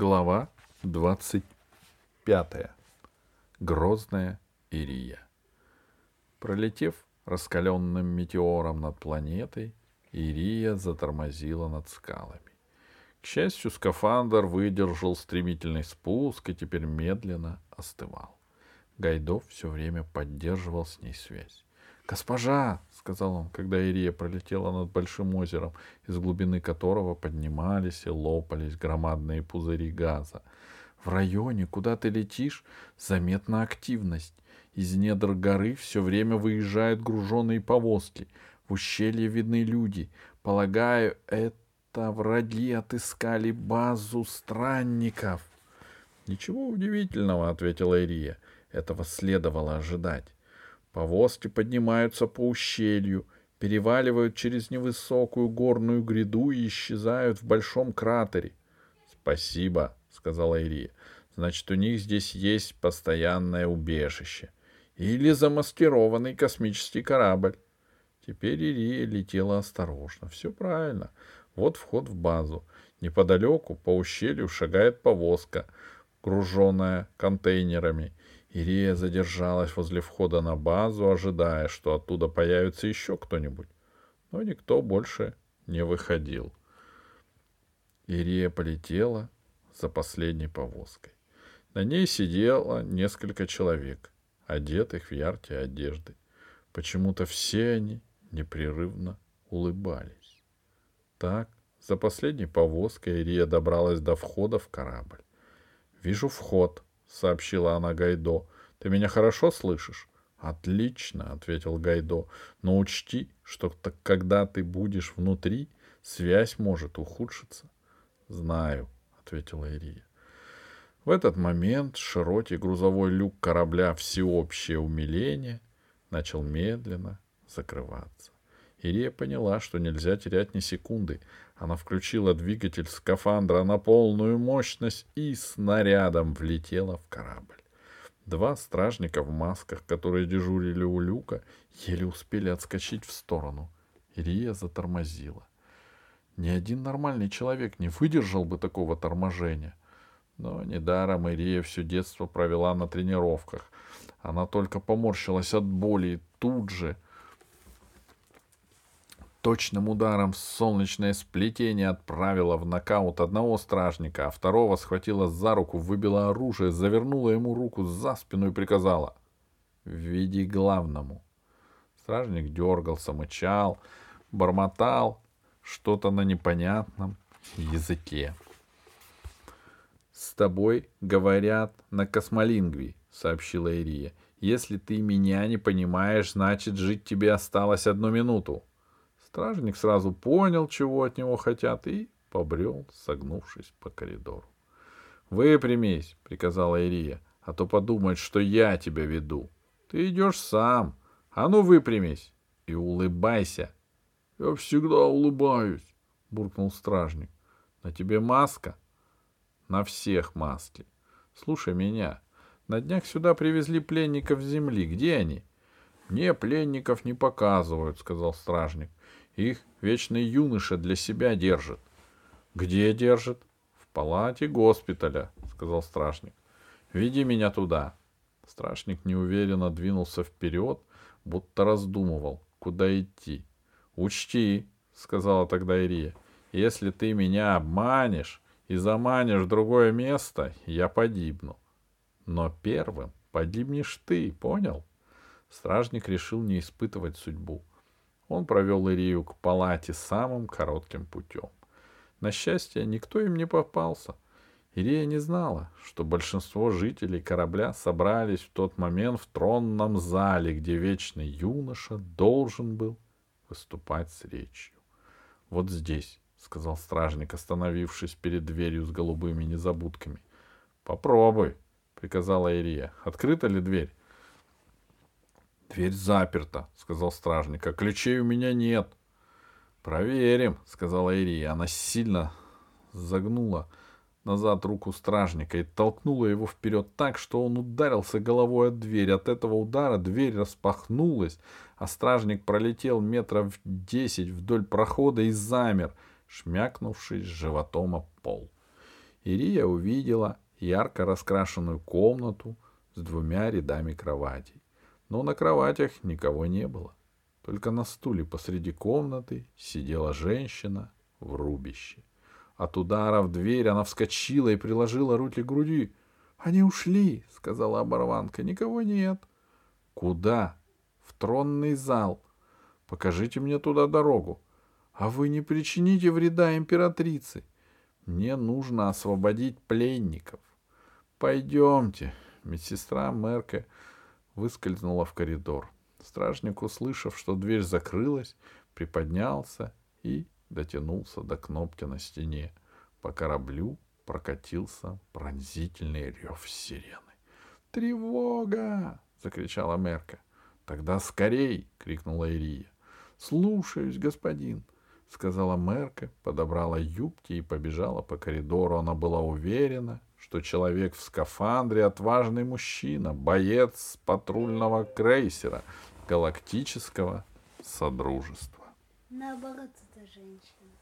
Глава 25. Грозная Ирия. Пролетев раскаленным метеором над планетой, Ирия затормозила над скалами. К счастью, скафандр выдержал стремительный спуск и теперь медленно остывал. Гайдов все время поддерживал с ней связь. «Госпожа!» — сказал он, когда Ирия пролетела над большим озером, из глубины которого поднимались и лопались громадные пузыри газа. «В районе, куда ты летишь, заметна активность. Из недр горы все время выезжают груженные повозки. В ущелье видны люди. Полагаю, это враги отыскали базу странников». «Ничего удивительного», — ответила Ирия. «Этого следовало ожидать». Повозки поднимаются по ущелью, переваливают через невысокую горную гряду и исчезают в большом кратере. — Спасибо, — сказала Ирия. — Значит, у них здесь есть постоянное убежище. Или замаскированный космический корабль. Теперь Ирия летела осторожно. Все правильно. Вот вход в базу. Неподалеку по ущелью шагает повозка, груженная контейнерами — Ирия задержалась возле входа на базу, ожидая, что оттуда появится еще кто-нибудь. Но никто больше не выходил. Ирия полетела за последней повозкой. На ней сидело несколько человек, одетых в яркие одежды. Почему-то все они непрерывно улыбались. Так, за последней повозкой Ирия добралась до входа в корабль. «Вижу вход», — сообщила она Гайдо. «Ты меня хорошо слышишь?» «Отлично», — ответил Гайдо. «Но учти, что когда ты будешь внутри, связь может ухудшиться». «Знаю», — ответила Ирия. В этот момент широкий грузовой люк корабля «Всеобщее умиление» начал медленно закрываться. Ирия поняла, что нельзя терять ни секунды. Она включила двигатель скафандра на полную мощность и снарядом влетела в корабль. Два стражника в масках, которые дежурили у люка, еле успели отскочить в сторону. Ирия затормозила. Ни один нормальный человек не выдержал бы такого торможения. Но недаром Ирия все детство провела на тренировках. Она только поморщилась от боли и тут же — точным ударом в солнечное сплетение отправила в нокаут одного стражника, а второго схватила за руку, выбила оружие, завернула ему руку за спину и приказала «Веди главному». Стражник дергался, мычал, бормотал что-то на непонятном языке. «С тобой говорят на космолингвии», — сообщила Ирия. «Если ты меня не понимаешь, значит, жить тебе осталось одну минуту». Стражник сразу понял, чего от него хотят, и побрел, согнувшись по коридору. «Выпрямись», — приказала Ирия, — «а то подумают, что я тебя веду. Ты идешь сам. А ну, выпрямись и улыбайся». «Я всегда улыбаюсь», — буркнул стражник. «На тебе маска?» «На всех маски. Слушай меня. На днях сюда привезли пленников земли. Где они?» «Мне пленников не показывают», — сказал стражник. Их вечный юноша для себя держит. Где держит? В палате госпиталя, сказал стражник. Веди меня туда. Страшник неуверенно двинулся вперед, будто раздумывал, куда идти. Учти, сказала тогда Ирия, если ты меня обманешь и заманишь в другое место, я погибну. Но первым погибнешь ты, понял? Стражник решил не испытывать судьбу. Он провел Ирию к палате самым коротким путем. На счастье, никто им не попался. Ирия не знала, что большинство жителей корабля собрались в тот момент в тронном зале, где вечный юноша должен был выступать с речью. «Вот здесь», — сказал стражник, остановившись перед дверью с голубыми незабудками. «Попробуй», — приказала Ирия. «Открыта ли дверь?» Дверь заперта, сказал стражник, а ключей у меня нет. Проверим, сказала Ирия. Она сильно загнула назад руку стражника и толкнула его вперед так, что он ударился головой от дверь. От этого удара дверь распахнулась, а стражник пролетел метров десять вдоль прохода и замер, шмякнувшись животом о пол. Ирия увидела ярко раскрашенную комнату с двумя рядами кроватей. Но на кроватях никого не было. Только на стуле посреди комнаты сидела женщина в рубище. От удара в дверь она вскочила и приложила руки к груди. «Они ушли», — сказала оборванка. «Никого нет». «Куда?» «В тронный зал. Покажите мне туда дорогу». «А вы не причините вреда императрице. Мне нужно освободить пленников». «Пойдемте». Медсестра Мерка выскользнула в коридор. Стражник, услышав, что дверь закрылась, приподнялся и дотянулся до кнопки на стене. По кораблю прокатился пронзительный рев сирены. «Тревога!» — закричала Мерка. «Тогда скорей!» — крикнула Ирия. «Слушаюсь, господин!» — сказала Мерка, подобрала юбки и побежала по коридору. Она была уверена, что человек в скафандре — отважный мужчина, боец патрульного крейсера галактического содружества. Наоборот, это женщина.